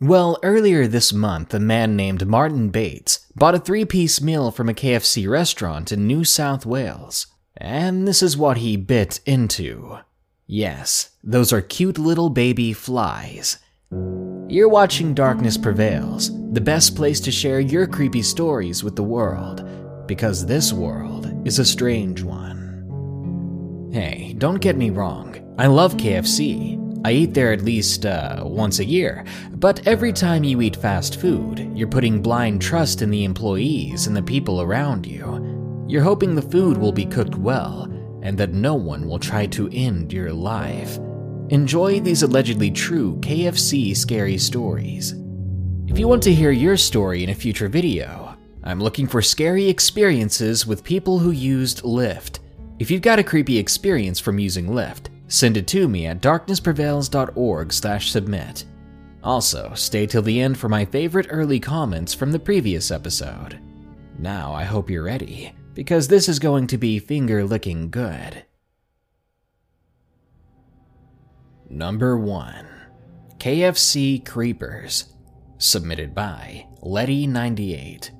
Well, earlier this month, a man named Martin Bates bought a three piece meal from a KFC restaurant in New South Wales. And this is what he bit into. Yes, those are cute little baby flies. You're watching Darkness Prevails, the best place to share your creepy stories with the world, because this world is a strange one. Hey, don't get me wrong, I love KFC. I eat there at least uh, once a year, but every time you eat fast food, you're putting blind trust in the employees and the people around you. You're hoping the food will be cooked well and that no one will try to end your life. Enjoy these allegedly true KFC scary stories. If you want to hear your story in a future video, I'm looking for scary experiences with people who used Lyft. If you've got a creepy experience from using Lyft, Send it to me at darknessprevails.org slash submit. Also, stay till the end for my favorite early comments from the previous episode. Now, I hope you're ready, because this is going to be finger licking good. Number 1 KFC Creepers, submitted by Letty98.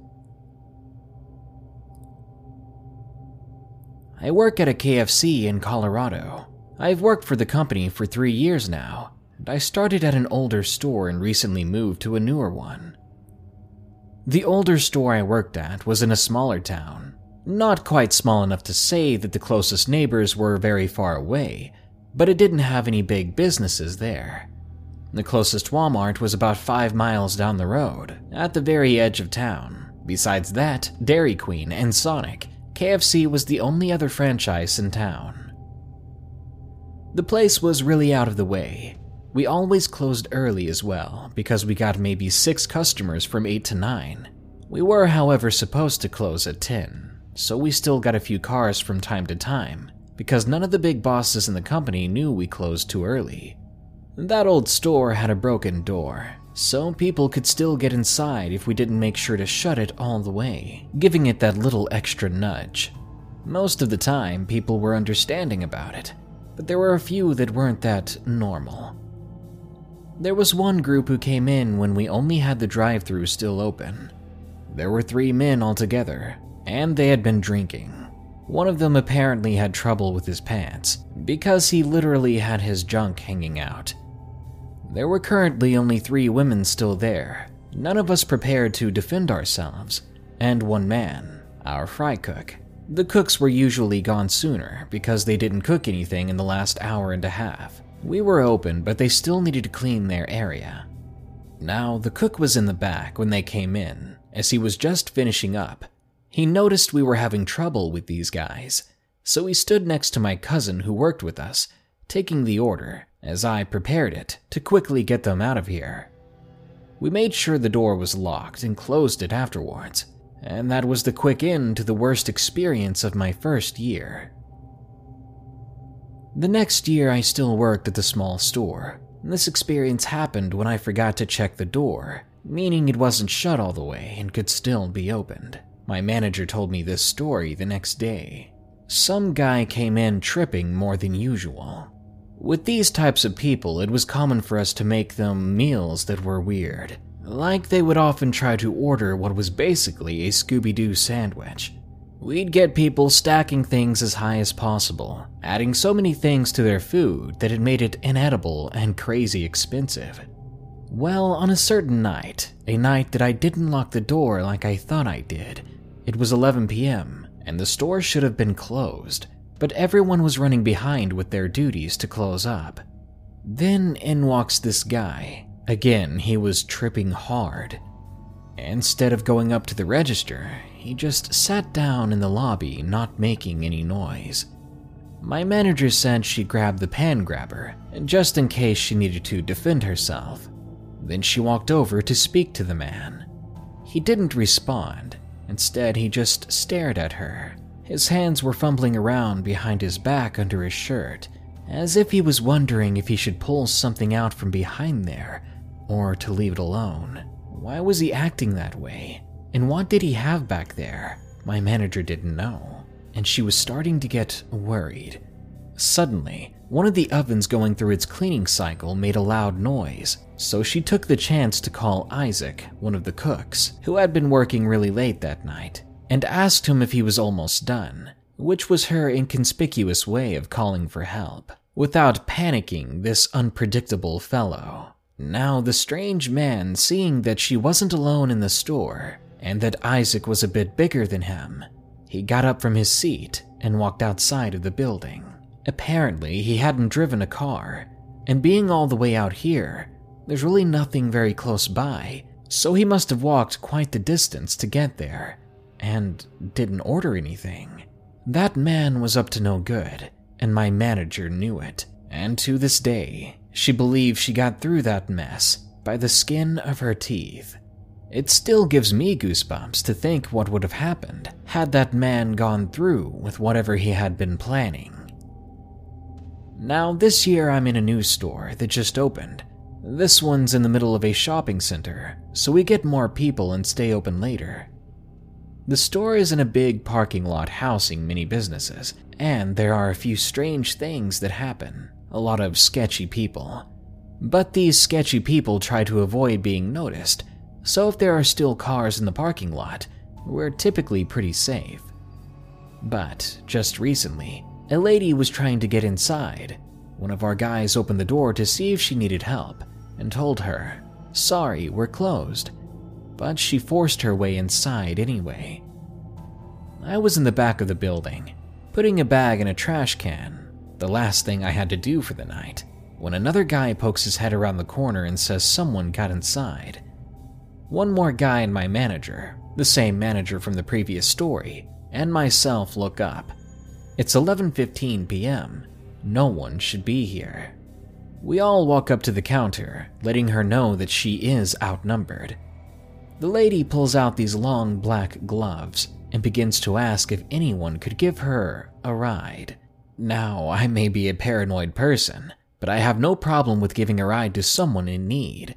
I work at a KFC in Colorado. I've worked for the company for three years now, and I started at an older store and recently moved to a newer one. The older store I worked at was in a smaller town, not quite small enough to say that the closest neighbors were very far away, but it didn't have any big businesses there. The closest Walmart was about five miles down the road, at the very edge of town. Besides that, Dairy Queen and Sonic, KFC was the only other franchise in town. The place was really out of the way. We always closed early as well, because we got maybe six customers from 8 to 9. We were, however, supposed to close at 10, so we still got a few cars from time to time, because none of the big bosses in the company knew we closed too early. That old store had a broken door, so people could still get inside if we didn't make sure to shut it all the way, giving it that little extra nudge. Most of the time, people were understanding about it, but there were a few that weren't that normal. There was one group who came in when we only had the drive through still open. There were three men altogether, and they had been drinking. One of them apparently had trouble with his pants, because he literally had his junk hanging out. There were currently only three women still there, none of us prepared to defend ourselves, and one man, our fry cook. The cooks were usually gone sooner because they didn't cook anything in the last hour and a half. We were open, but they still needed to clean their area. Now, the cook was in the back when they came in, as he was just finishing up. He noticed we were having trouble with these guys, so he stood next to my cousin who worked with us, taking the order as I prepared it to quickly get them out of here. We made sure the door was locked and closed it afterwards and that was the quick end to the worst experience of my first year. The next year, I still worked at the small store. This experience happened when I forgot to check the door, meaning it wasn't shut all the way and could still be opened. My manager told me this story the next day. Some guy came in tripping more than usual. With these types of people, it was common for us to make them meals that were weird, like they would often try to order what was basically a Scooby Doo sandwich. We'd get people stacking things as high as possible, adding so many things to their food that it made it inedible and crazy expensive. Well, on a certain night, a night that I didn't lock the door like I thought I did, it was 11 p.m., and the store should have been closed, but everyone was running behind with their duties to close up. Then in walks this guy, Again, he was tripping hard. Instead of going up to the register, he just sat down in the lobby, not making any noise. My manager said she grabbed the pan grabber, just in case she needed to defend herself. Then she walked over to speak to the man. He didn't respond, Instead, he just stared at her. His hands were fumbling around behind his back under his shirt, as if he was wondering if he should pull something out from behind there or to leave it alone. Why was he acting that way? And what did he have back there? My manager didn't know, and she was starting to get worried. Suddenly, one of the ovens going through its cleaning cycle made a loud noise, so she took the chance to call Isaac, one of the cooks, who had been working really late that night, and asked him if he was almost done, which was her inconspicuous way of calling for help, without panicking this unpredictable fellow. Now, the strange man, seeing that she wasn't alone in the store, and that Isaac was a bit bigger than him, he got up from his seat and walked outside of the building. Apparently, he hadn't driven a car, and being all the way out here, there's really nothing very close by, so he must have walked quite the distance to get there, and didn't order anything. That man was up to no good, and my manager knew it, and to this day, she believes she got through that mess by the skin of her teeth. It still gives me goosebumps to think what would have happened had that man gone through with whatever he had been planning. Now, this year I'm in a new store that just opened. This one's in the middle of a shopping center, so we get more people and stay open later. The store is in a big parking lot housing many businesses, and there are a few strange things that happen. A lot of sketchy people. But these sketchy people try to avoid being noticed, so if there are still cars in the parking lot, we're typically pretty safe. But just recently, a lady was trying to get inside. One of our guys opened the door to see if she needed help and told her, Sorry, we're closed. But she forced her way inside anyway. I was in the back of the building, putting a bag in a trash can, the last thing I had to do for the night, when another guy pokes his head around the corner and says someone got inside. One more guy and my manager, the same manager from the previous story, and myself look up it's 11:15 p.m. No one should be here. We all walk up to the counter, letting her know that she is outnumbered. The lady pulls out these long black gloves and begins to ask if anyone could give her a ride. Now, I may be a paranoid person, but I have no problem with giving a ride to someone in need.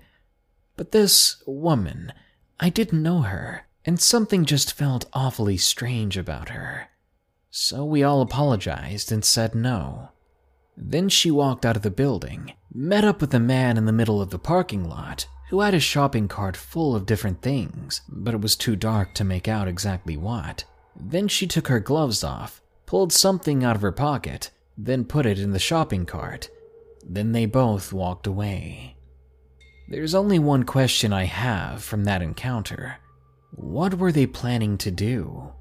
But this woman, I didn't know her, and something just felt awfully strange about her so we all apologized and said no. Then she walked out of the building, met up with a man in the middle of the parking lot who had a shopping cart full of different things, but it was too dark to make out exactly what. Then she took her gloves off, pulled something out of her pocket, then put it in the shopping cart. Then they both walked away. There's only one question I have from that encounter. What were they planning to do?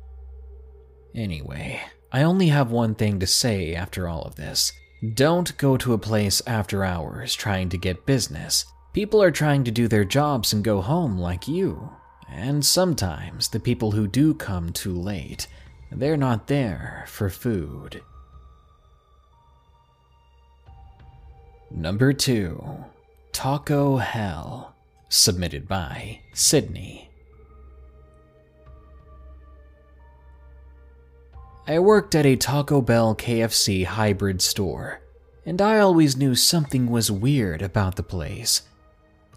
Anyway, I only have one thing to say after all of this. Don't go to a place after hours trying to get business. People are trying to do their jobs and go home like you. And sometimes the people who do come too late, they're not there for food. Number 2 Taco Hell, submitted by Sydney. I worked at a Taco Bell KFC hybrid store, and I always knew something was weird about the place.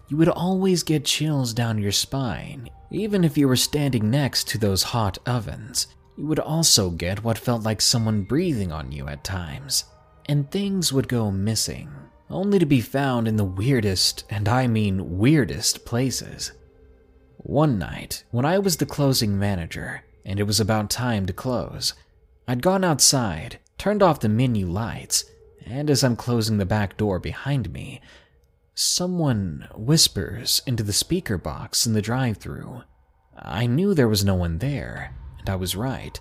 You would always get chills down your spine, even if you were standing next to those hot ovens. You would also get what felt like someone breathing on you at times, and things would go missing, only to be found in the weirdest, and I mean weirdest, places. One night, when I was the closing manager, and it was about time to close, I'd gone outside, turned off the menu lights, and as I'm closing the back door behind me, someone whispers into the speaker box in the drive through. I knew there was no one there, and I was right.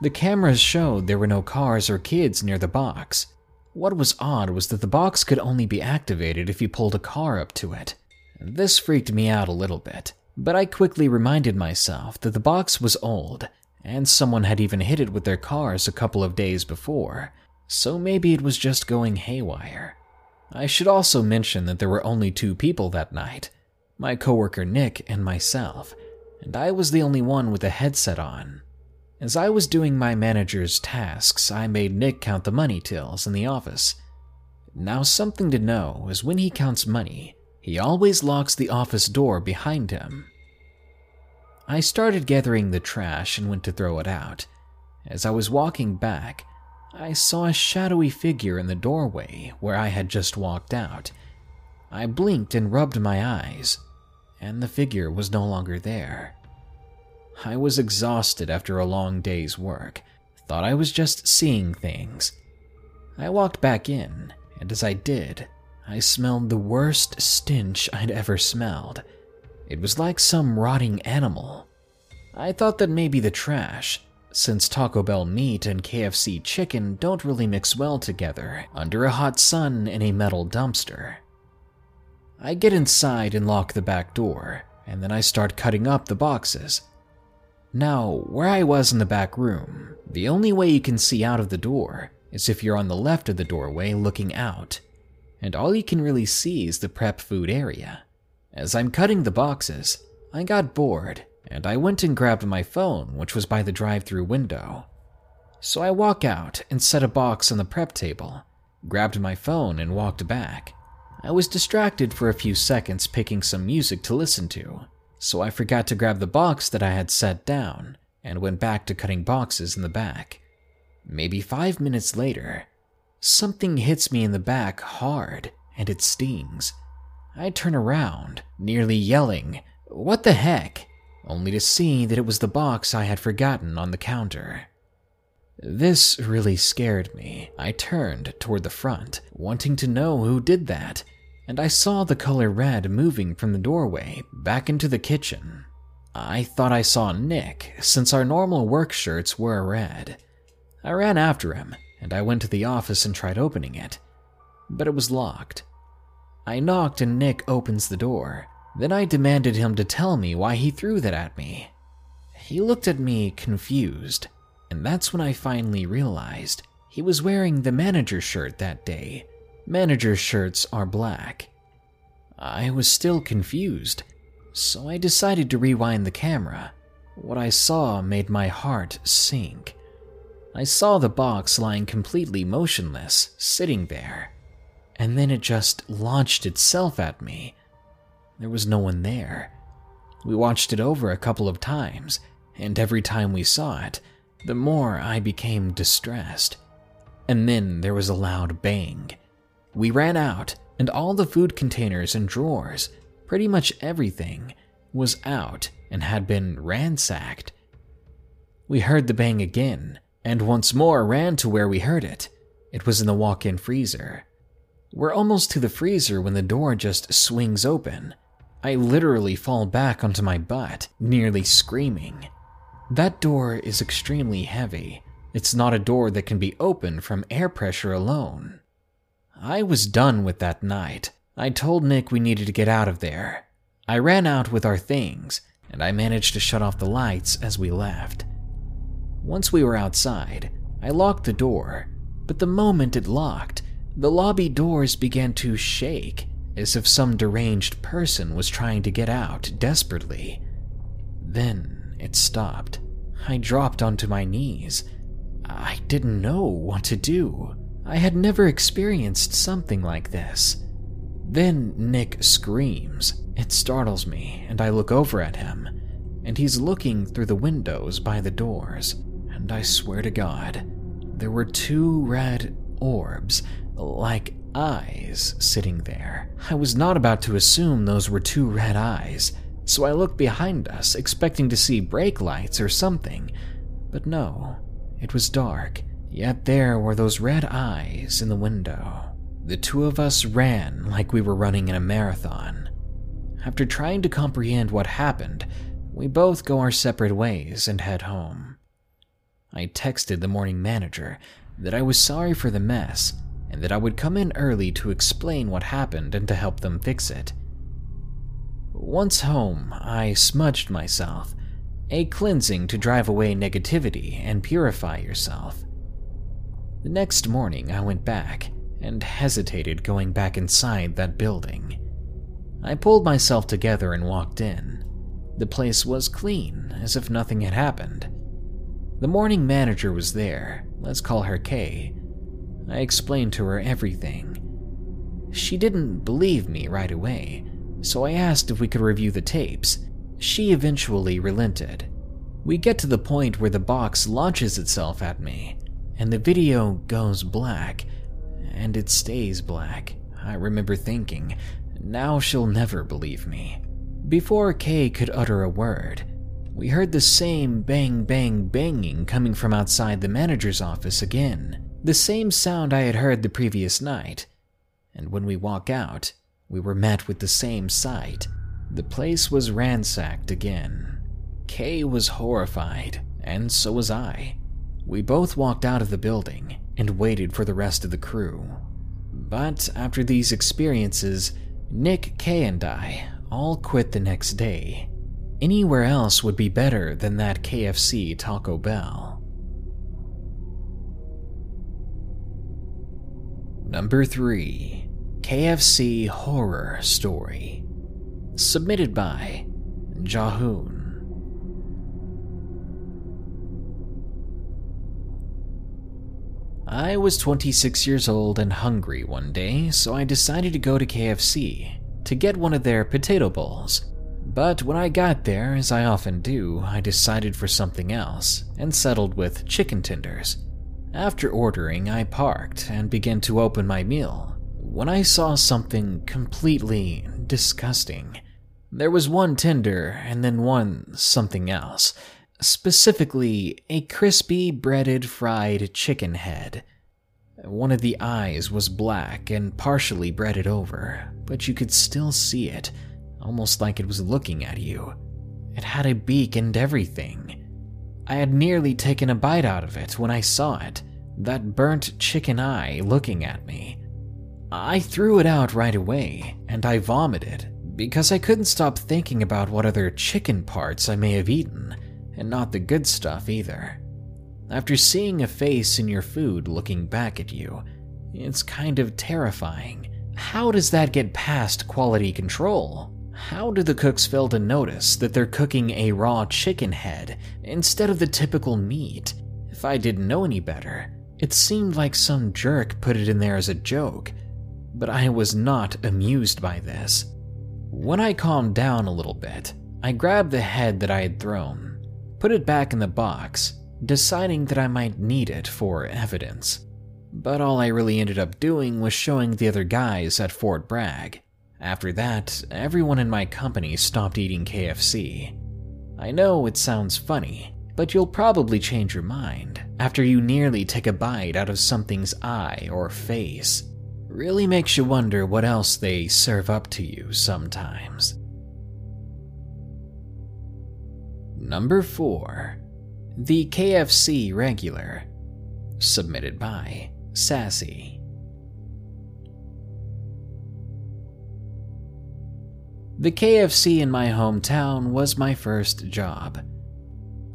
The cameras showed there were no cars or kids near the box. What was odd was that the box could only be activated if you pulled a car up to it. This freaked me out a little bit, but I quickly reminded myself that the box was old and someone had even hit it with their cars a couple of days before, so maybe it was just going haywire. I should also mention that there were only two people that night my coworker Nick and myself. And I was the only one with a headset on. As I was doing my manager's tasks, I made Nick count the money tills in the office. Now, something to know is when he counts money, he always locks the office door behind him. I started gathering the trash and went to throw it out. As I was walking back, I saw a shadowy figure in the doorway where I had just walked out. I blinked and rubbed my eyes, and the figure was no longer there. I was exhausted after a long day's work, thought I was just seeing things. I walked back in, and as I did, I smelled the worst stench I'd ever smelled. It was like some rotting animal. I thought that maybe the trash, since Taco Bell meat and KFC chicken don't really mix well together under a hot sun in a metal dumpster. I get inside and lock the back door, and then I start cutting up the boxes. Now, where I was in the back room, the only way you can see out of the door is if you're on the left of the doorway looking out, and all you can really see is the prep food area. As I'm cutting the boxes, I got bored and I went and grabbed my phone, which was by the drive through window. So I walk out and set a box on the prep table, grabbed my phone, and walked back. I was distracted for a few seconds picking some music to listen to, so I forgot to grab the box that I had set down and went back to cutting boxes in the back. Maybe five minutes later, something hits me in the back hard and it stings. I turn around, nearly yelling, What the heck? only to see that it was the box I had forgotten on the counter. This really scared me. I turned toward the front, wanting to know who did that, and I saw the color red moving from the doorway back into the kitchen. I thought I saw Nick, since our normal work shirts were red. I ran after him, and I went to the office and tried opening it, but it was locked. I knocked and Nick opens the door, then I demanded him to tell me why he threw that at me. He looked at me confused, and that's when I finally realized he was wearing the manager shirt that day. Manager shirts are black. I was still confused, so I decided to rewind the camera. What I saw made my heart sink. I saw the box lying completely motionless, sitting there, and then it just launched itself at me there was no one there. We watched it over a couple of times, and every time we saw it, the more I became distressed. And then there was a loud bang. We ran out, and all the food containers and drawers, pretty much everything, was out and had been ransacked. We heard the bang again, and once more ran to where we heard it. It was in the walk in freezer. We're almost to the freezer when the door just swings open, I literally fall back onto my butt, nearly screaming. That door is extremely heavy. It's not a door that can be opened from air pressure alone. I was done with that night. I told Nick we needed to get out of there. I ran out with our things, and I managed to shut off the lights as we left. Once we were outside, I locked the door, but the moment it locked, the lobby doors began to shake as if some deranged person was trying to get out desperately. Then it stopped. I dropped onto my knees. I didn't know what to do. I had never experienced something like this. Then Nick screams. It startles me, and I look over at him, and he's looking through the windows by the doors. And I swear to God, there were two red orbs, like eyes sitting there. I was not about to assume those were two red eyes, so I looked behind us, expecting to see brake lights or something. But no, it was dark, yet there were those red eyes in the window. The two of us ran like we were running in a marathon. After trying to comprehend what happened, we both go our separate ways and head home. I texted the morning manager that I was sorry for the mess and that I would come in early to explain what happened and to help them fix it. Once home, I smudged myself, a cleansing to drive away negativity and purify yourself. The next morning, I went back and hesitated going back inside that building. I pulled myself together and walked in. The place was clean, as if nothing had happened. The morning manager was there, let's call her Kay. I explained to her everything. She didn't believe me right away, so I asked if we could review the tapes. She eventually relented. We get to the point where the box launches itself at me, and the video goes black, and it stays black. I remember thinking, now she'll never believe me. Before Kay could utter a word, we heard the same bang bang banging coming from outside the manager's office again. The same sound I had heard the previous night. And when we walk out, we were met with the same sight. The place was ransacked again. Kay was horrified, and so was I. We both walked out of the building and waited for the rest of the crew. But after these experiences, Nick, Kay, and I all quit the next day. Anywhere else would be better than that KFC Taco Bell. Number 3 KFC Horror Story. Submitted by Jahoon. I was 26 years old and hungry one day, so I decided to go to KFC to get one of their potato bowls. But when I got there, as I often do, I decided for something else and settled with chicken tenders. After ordering, I parked and began to open my meal when I saw something completely disgusting. There was one tender and then one something else, specifically a crispy breaded fried chicken head. One of the eyes was black and partially breaded over, but you could still see it, almost like it was looking at you. It had a beak and everything. I had nearly taken a bite out of it when I saw it, that burnt chicken eye looking at me. I threw it out right away, and I vomited because I couldn't stop thinking about what other chicken parts I may have eaten, and not the good stuff either. After seeing a face in your food looking back at you, it's kind of terrifying. How does that get past quality control? How do the cooks fail to notice that they're cooking a raw chicken head instead of the typical meat? If I didn't know any better, it seemed like some jerk put it in there as a joke, but I was not amused by this. When I calmed down a little bit, I grabbed the head that I had thrown, put it back in the box, deciding that I might need it for evidence. But all I really ended up doing was showing the other guys at Fort Bragg. After that, everyone in my company stopped eating KFC. I know it sounds funny, but you'll probably change your mind after you nearly take a bite out of something's eye or face. Really makes you wonder what else they serve up to you sometimes. Number 4 the KFC regular. Submitted by Sassy. The KFC in my hometown was my first job.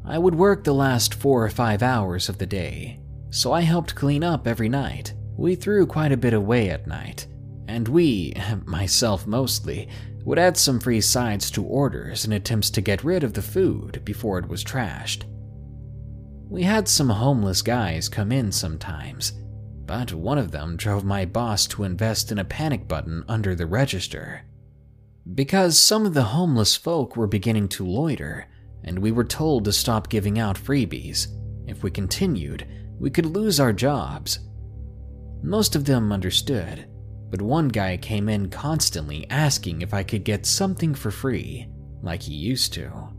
I would work the last four or five hours of the day, so I helped clean up every night. We threw quite a bit away at night, and we, myself mostly, would add some free sides to orders in attempts to get rid of the food before it was trashed. We had some homeless guys come in sometimes, but one of them drove my boss to invest in a panic button under the register. Because some of the homeless folk were beginning to loiter, and we were told to stop giving out freebies. If we continued, we could lose our jobs. Most of them understood, but one guy came in constantly asking if I could get something for free, like he used to.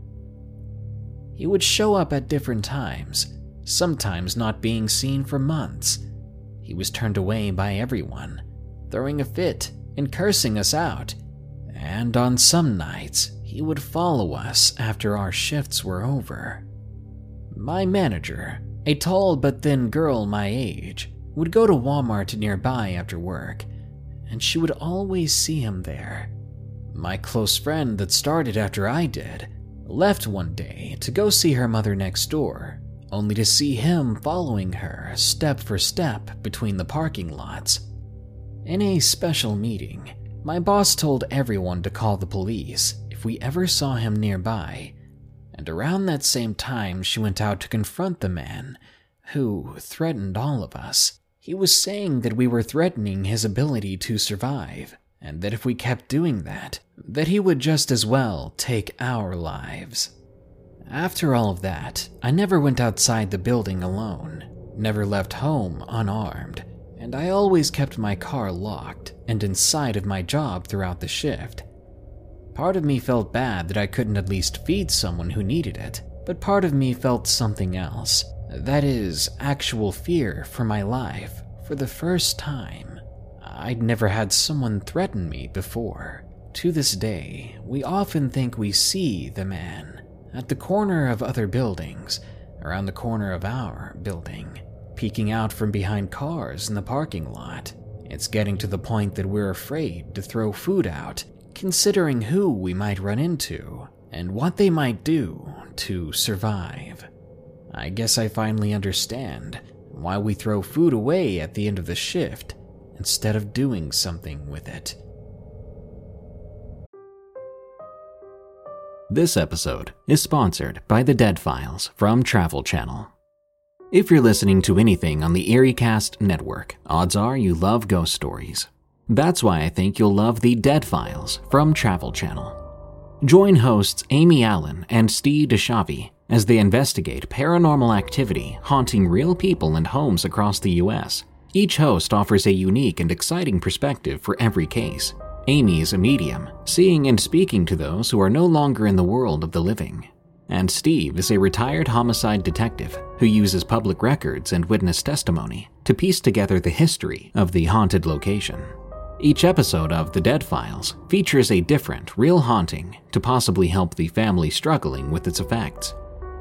He would show up at different times, sometimes not being seen for months. He was turned away by everyone, throwing a fit and cursing us out. And on some nights, he would follow us after our shifts were over. My manager, a tall but thin girl my age, would go to Walmart nearby after work, and she would always see him there. My close friend that started after I did left one day to go see her mother next door, only to see him following her step for step between the parking lots. In a special meeting, my boss told everyone to call the police if we ever saw him nearby, and around that same time she went out to confront the man who threatened all of us. He was saying that we were threatening his ability to survive, and that if we kept doing that, that he would just as well take our lives. After all of that, I never went outside the building alone, never left home unarmed, and I always kept my car locked and inside of my job throughout the shift. Part of me felt bad that I couldn't at least feed someone who needed it, but part of me felt something else. That is, actual fear for my life for the first time. I'd never had someone threaten me before. To this day, we often think we see the man at the corner of other buildings, around the corner of our building, peeking out from behind cars in the parking lot. It's getting to the point that we're afraid to throw food out, considering who we might run into and what they might do to survive. I guess I finally understand why we throw food away at the end of the shift instead of doing something with it. This episode is sponsored by The Dead Files from Travel Channel. If you're listening to anything on the EerieCast network, odds are you love ghost stories. That's why I think you'll love The Dead Files from Travel Channel. Join hosts Amy Allen and Steve DiSchiavi as they investigate paranormal activity haunting real people and homes across the US. Each host offers a unique and exciting perspective for every case. Amy is a medium, seeing and speaking to those who are no longer in the world of the living. And Steve is a retired homicide detective who uses public records and witness testimony to piece together the history of the haunted location. Each episode of The Dead Files features a different, real haunting to possibly help the family struggling with its effects.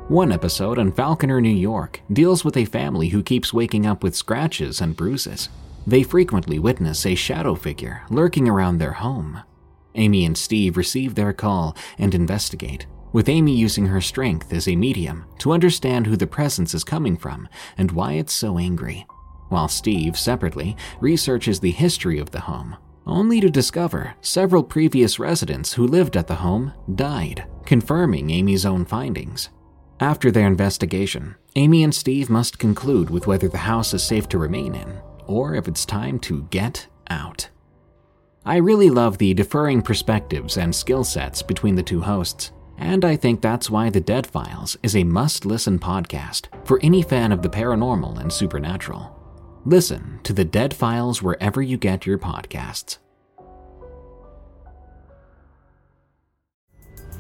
One episode on Falconer, New York, deals with a family who keeps waking up with scratches and bruises. They frequently witness a shadow figure lurking around their home. Amy and Steve receive their call and investigate, with Amy using her strength as a medium to understand who the presence is coming from and why it's so angry, while Steve, separately, researches the history of the home, only to discover several previous residents who lived at the home died, confirming Amy's own findings. After their investigation, Amy and Steve must conclude with whether the house is safe to remain in, or if it's time to get out. I really love the differing perspectives and skill sets between the two hosts, and I think that's why The Dead Files is a must listen podcast for any fan of the paranormal and supernatural. Listen to The Dead Files wherever you get your podcasts.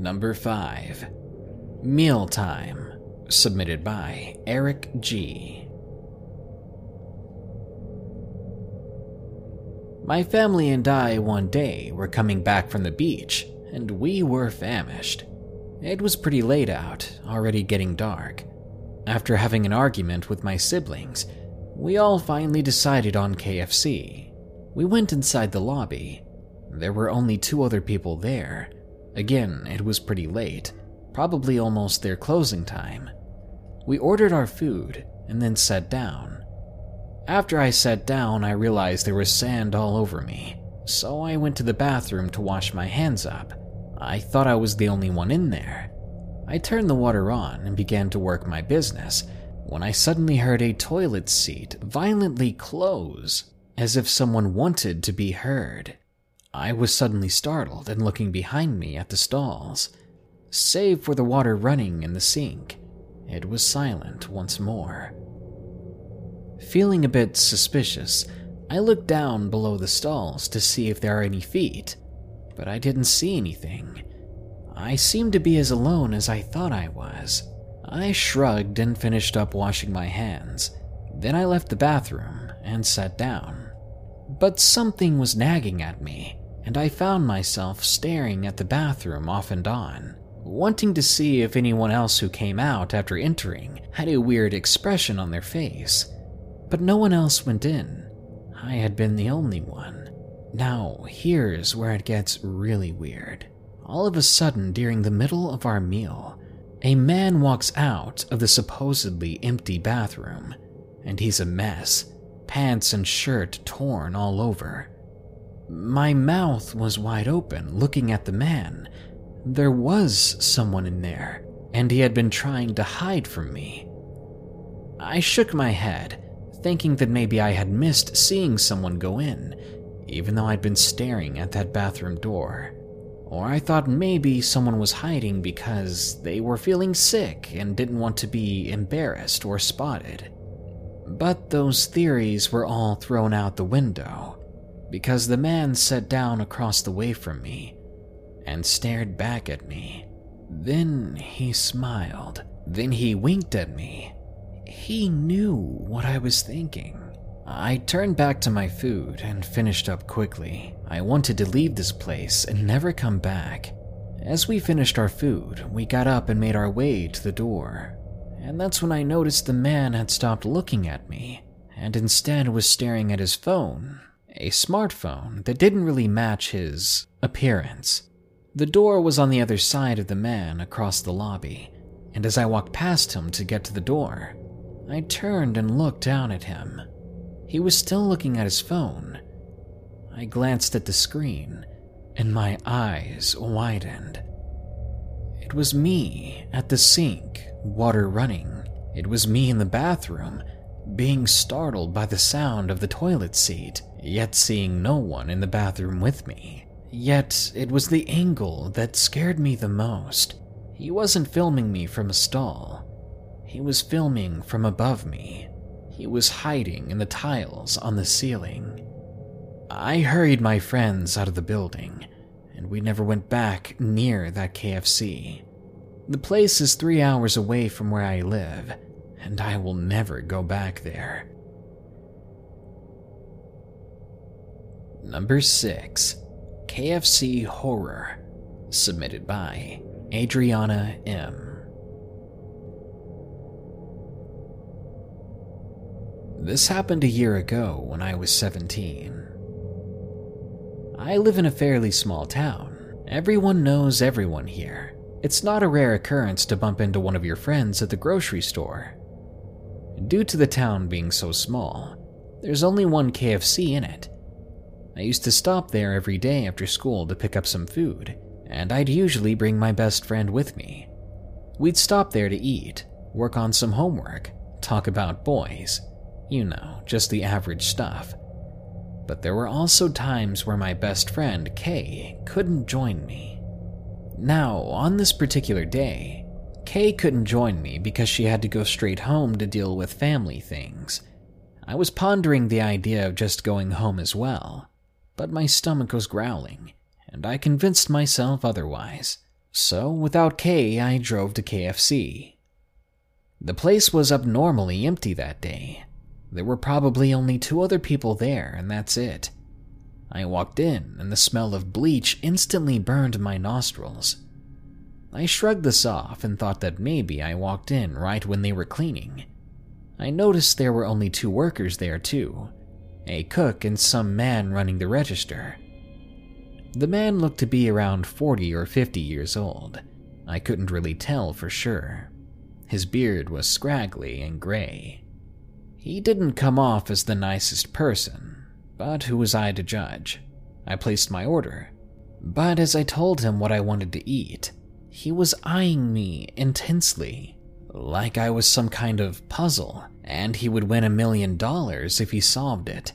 Number 5. Mealtime, submitted by Eric G. My family and I one day were coming back from the beach, and we were famished. It was pretty late out, already getting dark. After having an argument with my siblings, we all finally decided on KFC. We went inside the lobby. There were only two other people there. Again, it was pretty late, probably almost their closing time. We ordered our food and then sat down. After I sat down, I realized there was sand all over me, so I went to the bathroom to wash my hands up. I thought I was the only one in there. I turned the water on and began to work my business when I suddenly heard a toilet seat violently close, as if someone wanted to be heard. I was suddenly startled and looking behind me at the stalls. Save for the water running in the sink, it was silent once more. Feeling a bit suspicious, I looked down below the stalls to see if there are any feet, but I didn't see anything. I seemed to be as alone as I thought I was. I shrugged and finished up washing my hands. Then I left the bathroom and sat down. But something was nagging at me. And I found myself staring at the bathroom off and on, wanting to see if anyone else who came out after entering had a weird expression on their face. But no one else went in. I had been the only one. Now, here's where it gets really weird. All of a sudden, during the middle of our meal, a man walks out of the supposedly empty bathroom, and he's a mess, pants and shirt torn all over. My mouth was wide open, looking at the man. There was someone in there, and he had been trying to hide from me. I shook my head, thinking that maybe I had missed seeing someone go in, even though I'd been staring at that bathroom door. Or I thought maybe someone was hiding because they were feeling sick and didn't want to be embarrassed or spotted. But those theories were all thrown out the window because the man sat down across the way from me and stared back at me. Then he smiled. Then he winked at me. He knew what I was thinking. I turned back to my food and finished up quickly. I wanted to leave this place and never come back. As we finished our food, we got up and made our way to the door. And that's when I noticed the man had stopped looking at me and instead was staring at his phone a smartphone that didn't really match his appearance. The door was on the other side of the man across the lobby, and as I walked past him to get to the door, I turned and looked down at him. He was still looking at his phone. I glanced at the screen, and my eyes widened. It was me at the sink, water running. It was me in the bathroom, being startled by the sound of the toilet seat yet seeing no one in the bathroom with me. Yet it was the angle that scared me the most. He wasn't filming me from a stall, he was filming from above me. He was hiding in the tiles on the ceiling. I hurried my friends out of the building, and we never went back near that KFC. The place is three hours away from where I live, and I will never go back there. Number 6 KFC Horror, submitted by Adriana M. This happened a year ago when I was 17. I live in a fairly small town. Everyone knows everyone here. It's not a rare occurrence to bump into one of your friends at the grocery store. Due to the town being so small, there's only one KFC in it, I used to stop there every day after school to pick up some food, and I'd usually bring my best friend with me. We'd stop there to eat, work on some homework, talk about boys, you know, just the average stuff. But there were also times where my best friend, Kay, couldn't join me. Now, on this particular day, Kay couldn't join me because she had to go straight home to deal with family things. I was pondering the idea of just going home as well, but my stomach was growling, and I convinced myself otherwise. So, without Kay, I drove to KFC. The place was abnormally empty that day. There were probably only two other people there, and that's it. I walked in, and the smell of bleach instantly burned my nostrils. I shrugged this off and thought that maybe I walked in right when they were cleaning. I noticed there were only two workers there, too, a cook, and some man running the register. The man looked to be around 40 or 50 years old. I couldn't really tell for sure. His beard was scraggly and gray. He didn't come off as the nicest person, but who was I to judge? I placed my order. But as I told him what I wanted to eat, he was eyeing me intensely, like I was some kind of puzzle and he would win a million dollars if he solved it.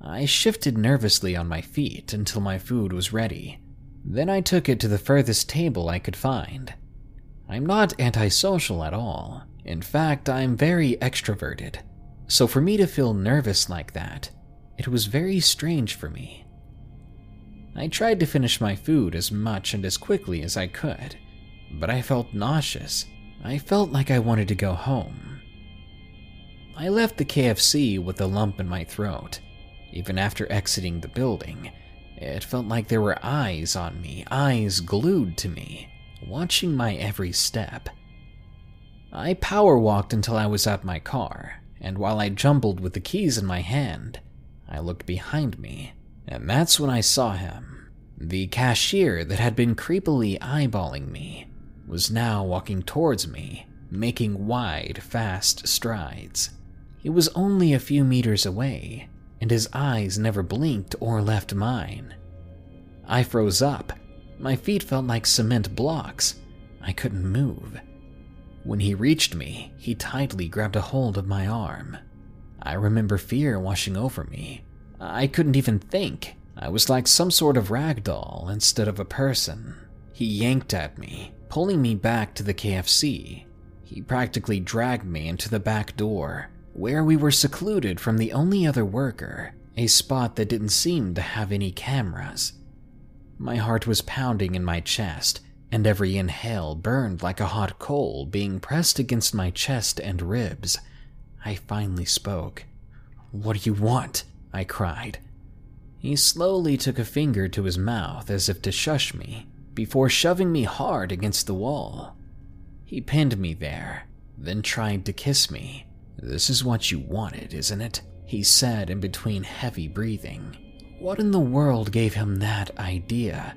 I shifted nervously on my feet until my food was ready. Then I took it to the furthest table I could find. I'm not antisocial at all. In fact, I'm very extroverted. So for me to feel nervous like that, it was very strange for me. I tried to finish my food as much and as quickly as I could, but I felt nauseous. I felt like I wanted to go home. I left the KFC with a lump in my throat. Even after exiting the building, It felt like there were eyes on me, eyes glued to me, watching my every step. I power walked until I was at my car, and while I jumbled with the keys in my hand, I looked behind me, and that's when I saw him. The cashier that had been creepily eyeballing me was now walking towards me, making wide, fast strides. He was only a few meters away, and his eyes never blinked or left mine. I froze up. My feet felt like cement blocks. I couldn't move. When he reached me, he tightly grabbed a hold of my arm. I remember fear washing over me. I couldn't even think. I was like some sort of rag doll instead of a person. He yanked at me, pulling me back to the KFC. He practically dragged me into the back door, where we were secluded from the only other worker, a spot that didn't seem to have any cameras. My heart was pounding in my chest, and every inhale burned like a hot coal being pressed against my chest and ribs. I finally spoke. What do you want? I cried. He slowly took a finger to his mouth as if to shush me, before shoving me hard against the wall. He pinned me there, then tried to kiss me. This is what you wanted, isn't it? He said in between heavy breathing. What in the world gave him that idea?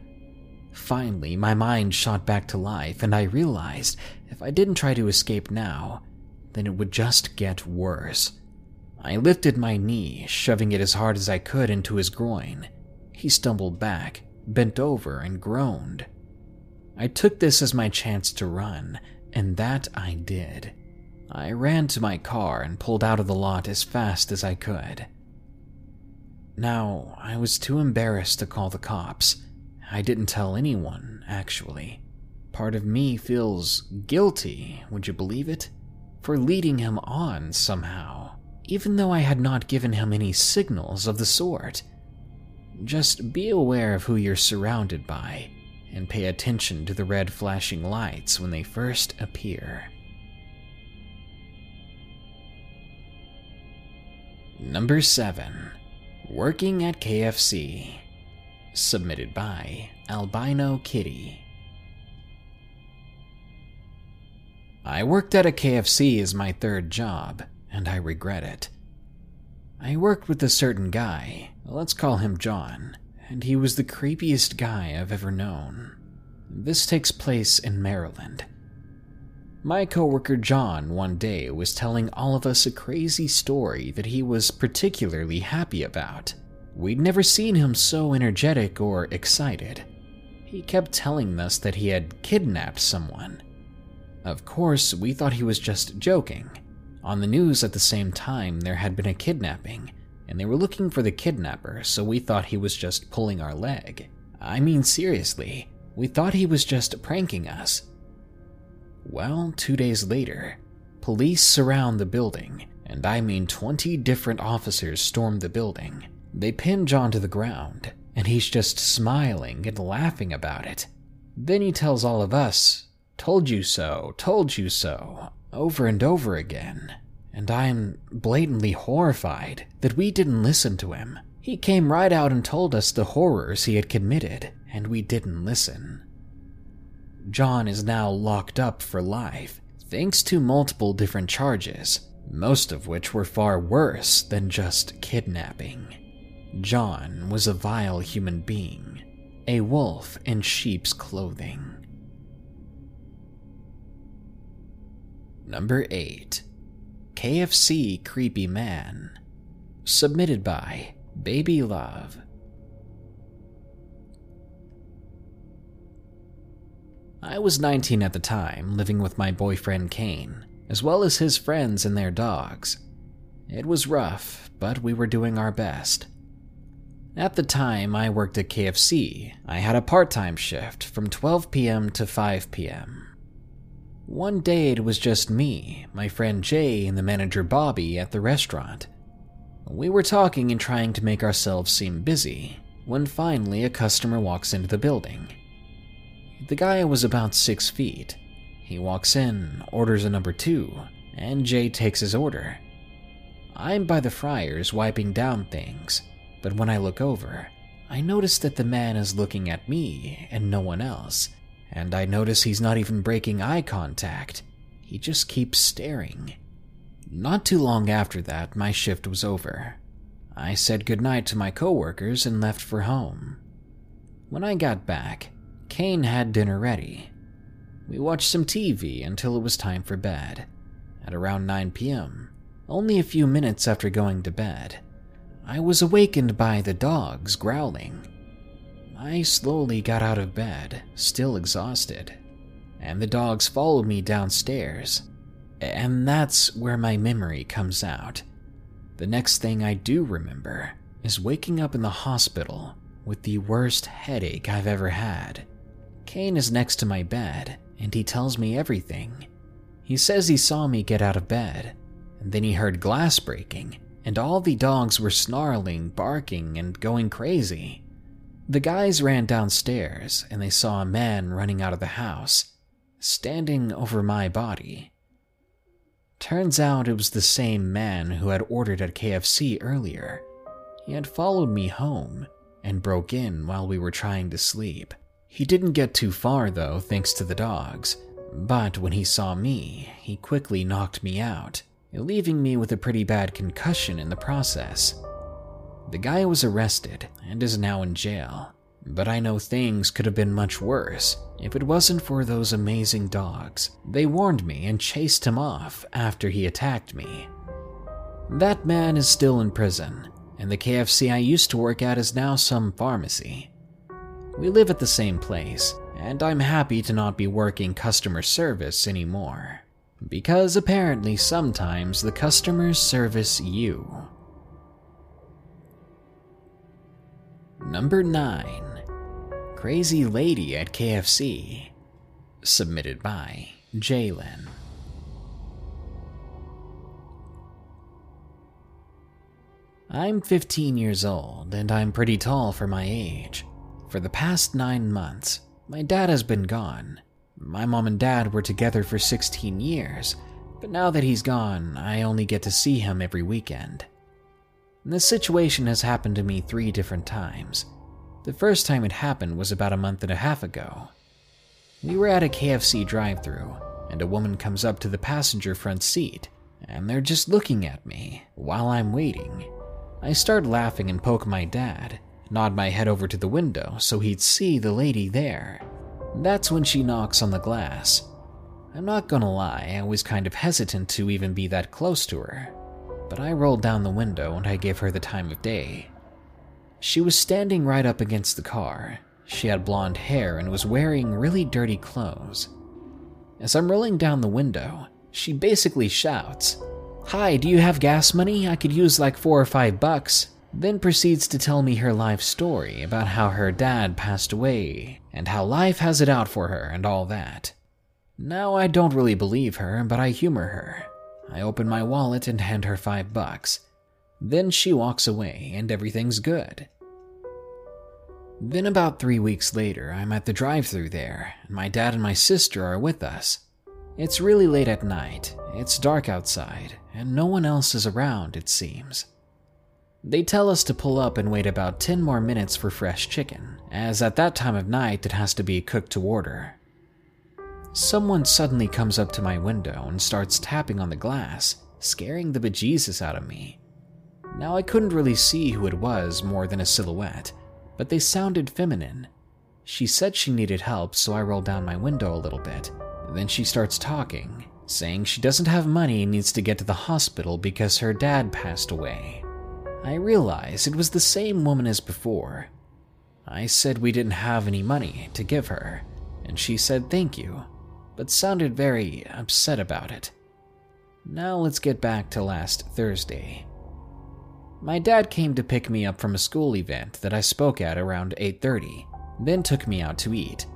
Finally, my mind shot back to life, and I realized if I didn't try to escape now, then it would just get worse. I lifted my knee, shoving it as hard as I could into his groin. He stumbled back, bent over, and groaned. I took this as my chance to run, and that I did. I ran to my car and pulled out of the lot as fast as I could. Now, I was too embarrassed to call the cops. I didn't tell anyone, actually. Part of me feels guilty, would you believe it? For leading him on somehow, even though I had not given him any signals of the sort. Just be aware of who you're surrounded by, and pay attention to the red flashing lights when they first appear. Number 7. Working at KFC. Submitted by Albino Kitty. I worked at a KFC as my third job, and I regret it. I worked with a certain guy, let's call him John, and he was the creepiest guy I've ever known. This takes place in Maryland. My coworker John one day was telling all of us a crazy story that he was particularly happy about. We'd never seen him so energetic or excited. He kept telling us that he had kidnapped someone. Of course, we thought he was just joking. On the news at the same time, there had been a kidnapping, and they were looking for the kidnapper, so we thought he was just pulling our leg. I mean, seriously, we thought he was just pranking us. Well, two days later, police surround the building, and I mean 20 different officers storm the building. They pin John to the ground, and he's just smiling and laughing about it. Then he tells all of us, Told you so, told you so, over and over again. And I'm blatantly horrified that we didn't listen to him. He came right out and told us the horrors he had committed, and we didn't listen. John is now locked up for life, thanks to multiple different charges, most of which were far worse than just kidnapping. John was a vile human being, a wolf in sheep's clothing. Number 8 KFC Creepy Man. Submitted by Baby Love. I was 19 at the time, living with my boyfriend Kane, as well as his friends and their dogs. It was rough, but we were doing our best. At the time I worked at KFC, I had a part time shift from 12 p.m. to 5 p.m. One day it was just me, my friend Jay, and the manager Bobby at the restaurant. We were talking and trying to make ourselves seem busy when finally a customer walks into the building. The guy was about six feet. He walks in, orders a number two, and Jay takes his order. I'm by the fryers wiping down things, but when I look over, I notice that the man is looking at me and no one else, and I notice he's not even breaking eye contact. He just keeps staring. Not too long after that, my shift was over. I said goodnight to my coworkers and left for home. When I got back, Kane had dinner ready. We watched some TV until it was time for bed. At around 9 p.m., only a few minutes after going to bed, I was awakened by the dogs growling. I slowly got out of bed, still exhausted, and the dogs followed me downstairs. And that's where my memory comes out. The next thing I do remember is waking up in the hospital with the worst headache I've ever had. Kane is next to my bed, and he tells me everything. He says he saw me get out of bed, and then he heard glass breaking, and all the dogs were snarling, barking, and going crazy. The guys ran downstairs, and they saw a man running out of the house, standing over my body. Turns out it was the same man who had ordered at KFC earlier. He had followed me home and broke in while we were trying to sleep. He didn't get too far though, thanks to the dogs, but when he saw me, he quickly knocked me out, leaving me with a pretty bad concussion in the process. The guy was arrested and is now in jail, but I know things could have been much worse if it wasn't for those amazing dogs. They warned me and chased him off after he attacked me. That man is still in prison, and the KFC I used to work at is now some pharmacy. We live at the same place, and I'm happy to not be working customer service anymore. Because apparently sometimes the customers service you. Number 9 Crazy Lady at KFC. Submitted by Jalen. I'm 15 years old and I'm pretty tall for my age. For the past nine months, my dad has been gone. My mom and dad were together for 16 years, but now that he's gone, I only get to see him every weekend. This situation has happened to me three different times. The first time it happened was about a month and a half ago. We were at a KFC drive through, and a woman comes up to the passenger front seat, and they're just looking at me while I'm waiting. I start laughing and poke my dad, nod my head over to the window so he'd see the lady there. That's when she knocks on the glass. I'm not gonna lie, I was kind of hesitant to even be that close to her, but I rolled down the window and I gave her the time of day. She was standing right up against the car. She had blonde hair and was wearing really dirty clothes. As I'm rolling down the window, she basically shouts, Hi, do you have gas money? I could use like four or five bucks then proceeds to tell me her life story about how her dad passed away and how life has it out for her and all that. Now I don't really believe her, but I humor her. I open my wallet and hand her five bucks. Then she walks away and everything's good. Then, about three weeks later, I'm at the drive through there, and my dad and my sister are with us. It's really late at night, it's dark outside, and no one else is around, it seems. They tell us to pull up and wait about 10 more minutes for fresh chicken, as at that time of night it has to be cooked to order. Someone suddenly comes up to my window and starts tapping on the glass, scaring the bejesus out of me. Now I couldn't really see who it was more than a silhouette, but they sounded feminine. She said she needed help, so I rolled down my window a little bit. Then she starts talking, saying she doesn't have money and needs to get to the hospital because her dad passed away. I realize it was the same woman as before. I said we didn't have any money to give her, and she said thank you, but sounded very upset about it. Now let's get back to last Thursday. My dad came to pick me up from a school event that I spoke at around 8:30, then took me out to eat.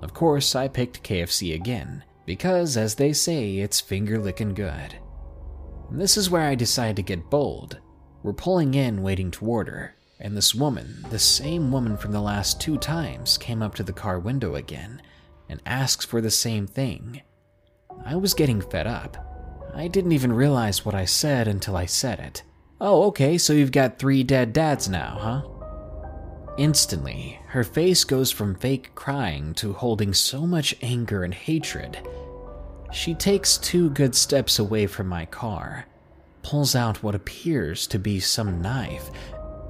Of course, I picked KFC again because as they say, it's finger licking good. This is where I decide to get bold we're pulling in, waiting to order, and this woman, the same woman from the last two times, came up to the car window again and asks for the same thing. I was getting fed up. I didn't even realize what I said until I said it. Oh, okay, so you've got three dead dads now, huh? Instantly, her face goes from fake crying to holding so much anger and hatred. She takes two good steps away from my car, pulls out what appears to be some knife,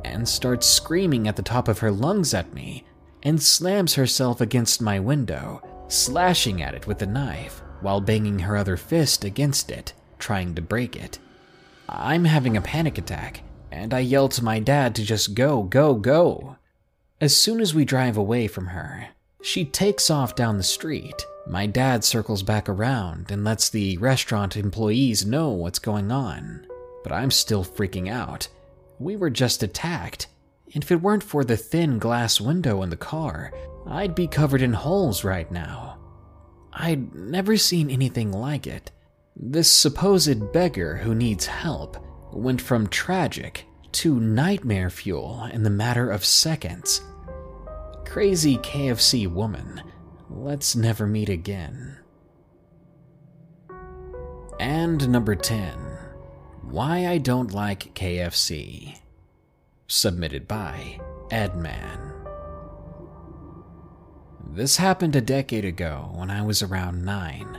and starts screaming at the top of her lungs at me, and slams herself against my window, slashing at it with the knife while banging her other fist against it, trying to break it. I'm having a panic attack, and I yell to my dad to just go, go, go. As soon as we drive away from her, she takes off down the street. My dad circles back around and lets the restaurant employees know what's going on. But I'm still freaking out. We were just attacked. And if it weren't for the thin glass window in the car, I'd be covered in holes right now. I'd never seen anything like it. This supposed beggar who needs help went from tragic to nightmare fuel in the matter of seconds. Crazy KFC woman, let's never meet again. And number 10 Why I Don't Like KFC. Submitted by Edman. This happened a decade ago when I was around nine.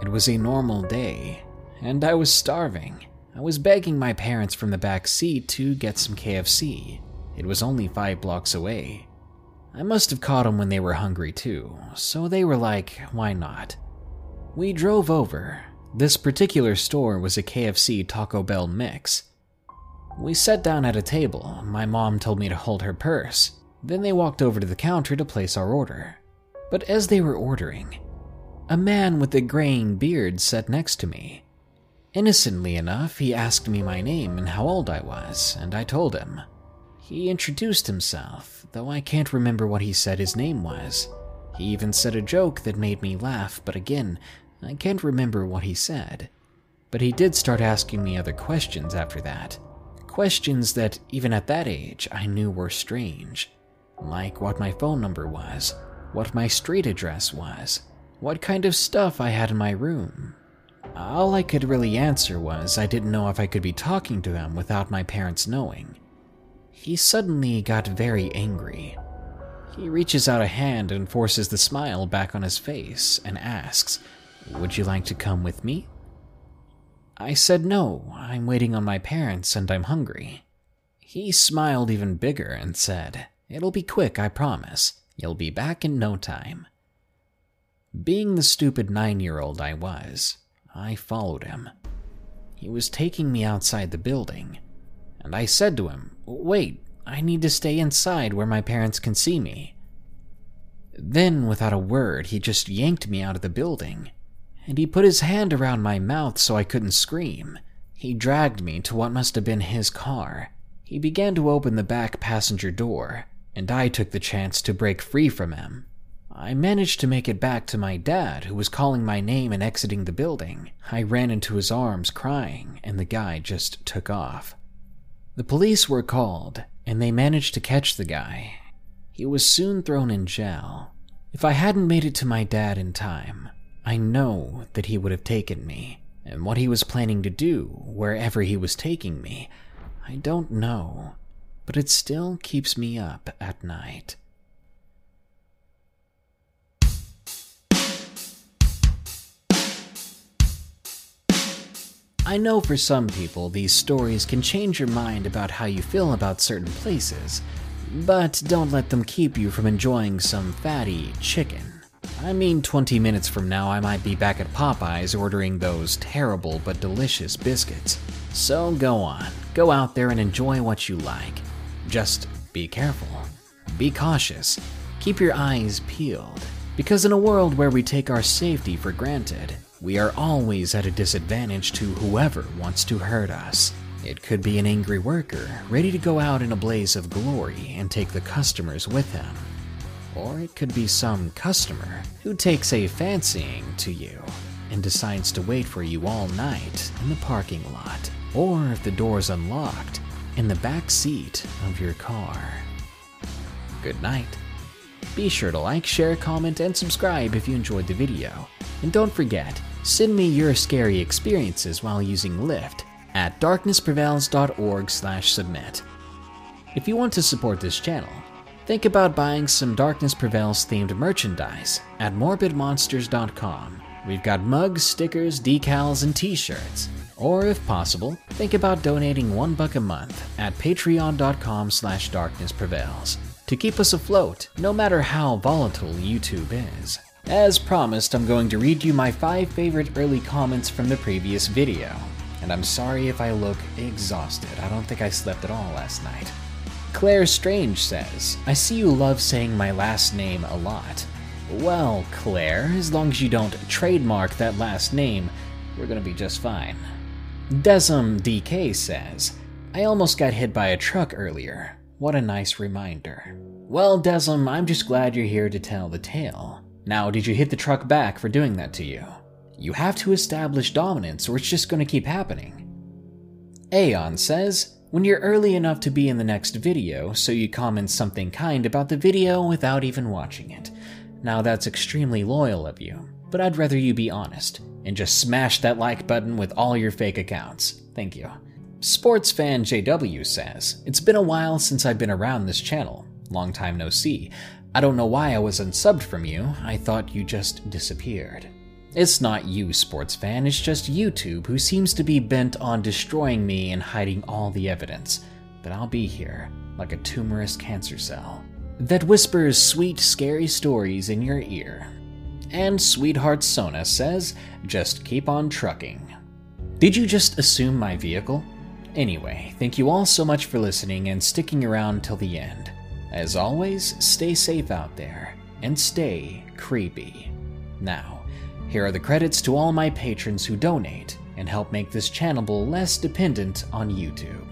It was a normal day, and I was starving. I was begging my parents from the back seat to get some KFC. It was only five blocks away. I must have caught them when they were hungry too, so they were like, why not? We drove over. This particular store was a KFC Taco Bell mix. We sat down at a table. My mom told me to hold her purse. Then they walked over to the counter to place our order. But as they were ordering, a man with a graying beard sat next to me. Innocently enough, he asked me my name and how old I was, and I told him. He introduced himself, though I can't remember what he said his name was. He even said a joke that made me laugh, but again, I can't remember what he said. But he did start asking me other questions after that. Questions that, even at that age, I knew were strange like what my phone number was, what my street address was, what kind of stuff I had in my room. All I could really answer was I didn't know if I could be talking to him without my parents knowing. He suddenly got very angry. He reaches out a hand and forces the smile back on his face and asks, Would you like to come with me? I said no, I'm waiting on my parents and I'm hungry. He smiled even bigger and said, It'll be quick, I promise. You'll be back in no time. Being the stupid nine year old I was, I followed him. He was taking me outside the building, and I said to him, Wait, I need to stay inside where my parents can see me. Then, without a word, he just yanked me out of the building, and he put his hand around my mouth so I couldn't scream. He dragged me to what must have been his car. He began to open the back passenger door, and I took the chance to break free from him. I managed to make it back to my dad, who was calling my name and exiting the building. I ran into his arms crying, and the guy just took off. The police were called, and they managed to catch the guy. He was soon thrown in jail. If I hadn't made it to my dad in time, I know that he would have taken me, and what he was planning to do, wherever he was taking me, I don't know but it still keeps me up at night. I know for some people these stories can change your mind about how you feel about certain places, but don't let them keep you from enjoying some fatty chicken. I mean, 20 minutes from now, I might be back at Popeyes ordering those terrible but delicious biscuits. So go on, go out there and enjoy what you like. Just be careful, be cautious, keep your eyes peeled, because in a world where we take our safety for granted, we are always at a disadvantage to whoever wants to hurt us. It could be an angry worker ready to go out in a blaze of glory and take the customers with him. Or it could be some customer who takes a fancying to you and decides to wait for you all night in the parking lot. Or if the door's unlocked, in the back seat of your car. Good night. Be sure to like, share, comment, and subscribe if you enjoyed the video. And don't forget, send me your scary experiences while using Lyft at darknessprevails.org slash submit. If you want to support this channel, think about buying some Darkness Prevails themed merchandise at morbidmonsters.com. We've got mugs, stickers, decals, and t shirts. Or if possible, think about donating one buck a month at patreon.com slash darknessprevails to keep us afloat, no matter how volatile YouTube is. As promised, I'm going to read you my five favorite early comments from the previous video. And I'm sorry if I look exhausted. I don't think I slept at all last night. Claire Strange says, I see you love saying my last name a lot. Well, Claire, as long as you don't trademark that last name, we're gonna be just fine. Desum DK says, I almost got hit by a truck earlier. What a nice reminder. Well, Desum, I'm just glad you're here to tell the tale. Now, did you hit the truck back for doing that to you? You have to establish dominance or it's just gonna keep happening. Aeon says, when you're early enough to be in the next video, so you comment something kind about the video without even watching it. Now that's extremely loyal of you, but I'd rather you be honest and just smash that like button with all your fake accounts. Thank you. Sports fan JW says, It's been a while since I've been around this channel. Long time no see. I don't know why I was unsubbed from you. I thought you just disappeared. It's not you, sports fan, it's just YouTube who seems to be bent on destroying me and hiding all the evidence. But I'll be here, like a tumorous cancer cell, that whispers sweet, scary stories in your ear. And Sweetheart Sona says, just keep on trucking. Did you just assume my vehicle? Anyway, thank you all so much for listening and sticking around till the end. As always, stay safe out there and stay creepy. Now, here are the credits to all my patrons who donate and help make this channel less dependent on YouTube.